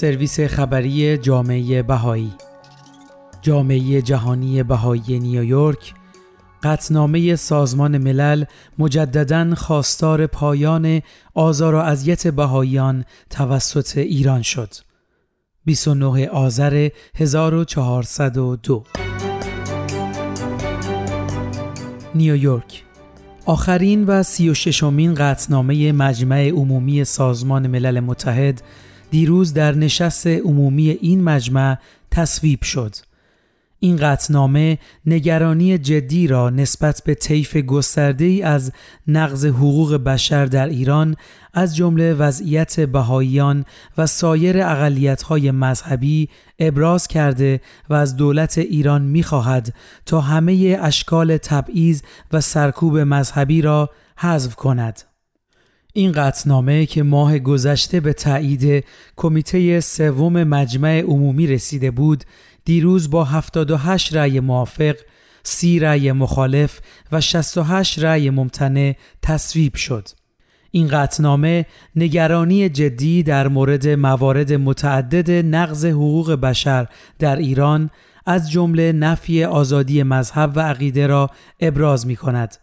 سرویس خبری جامعه بهایی. جامعه جهانی بهایی نیویورک قطنامه سازمان ملل مجددا خواستار پایان آزار و اذیت بهاییان توسط ایران شد. 29 آذر 1402 نیویورک. آخرین و سی و ششمین قطنامه مجمع عمومی سازمان ملل متحد دیروز در نشست عمومی این مجمع تصویب شد. این قطنامه نگرانی جدی را نسبت به طیف گسترده ای از نقض حقوق بشر در ایران از جمله وضعیت بهاییان و سایر اقلیت‌های مذهبی ابراز کرده و از دولت ایران می‌خواهد تا همه اشکال تبعیض و سرکوب مذهبی را حذف کند. این قطنامه که ماه گذشته به تایید کمیته سوم مجمع عمومی رسیده بود دیروز با 78 رأی موافق 30 رأی مخالف و 68 رأی ممتنع تصویب شد. این قطنامه نگرانی جدی در مورد موارد متعدد نقض حقوق بشر در ایران از جمله نفی آزادی مذهب و عقیده را ابراز می کند.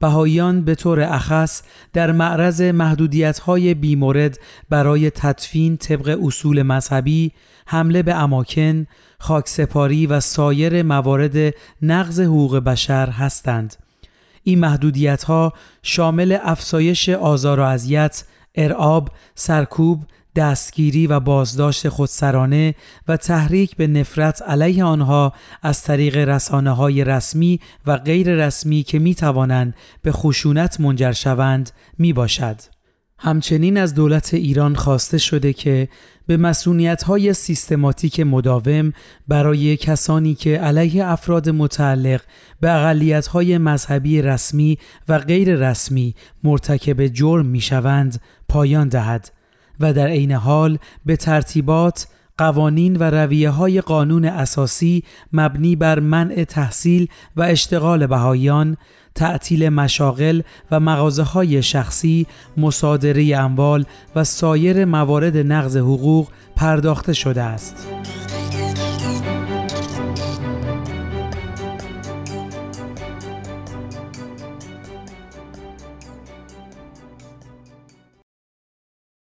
بهاییان به طور اخص در معرض محدودیت های بیمورد برای تدفین طبق اصول مذهبی، حمله به اماکن، خاکسپاری و سایر موارد نقض حقوق بشر هستند. این محدودیت ها شامل افزایش آزار و اذیت، ارعاب، سرکوب، دستگیری و بازداشت خودسرانه و تحریک به نفرت علیه آنها از طریق رسانه های رسمی و غیر رسمی که می توانند به خشونت منجر شوند می باشد. همچنین از دولت ایران خواسته شده که به مسئولیت های سیستماتیک مداوم برای کسانی که علیه افراد متعلق به اقلیت های مذهبی رسمی و غیر رسمی مرتکب جرم می شوند پایان دهد و در عین حال به ترتیبات قوانین و رویه های قانون اساسی مبنی بر منع تحصیل و اشتغال بهاییان تعطیل مشاغل و مغازه های شخصی، مصادره اموال و سایر موارد نقض حقوق پرداخته شده است.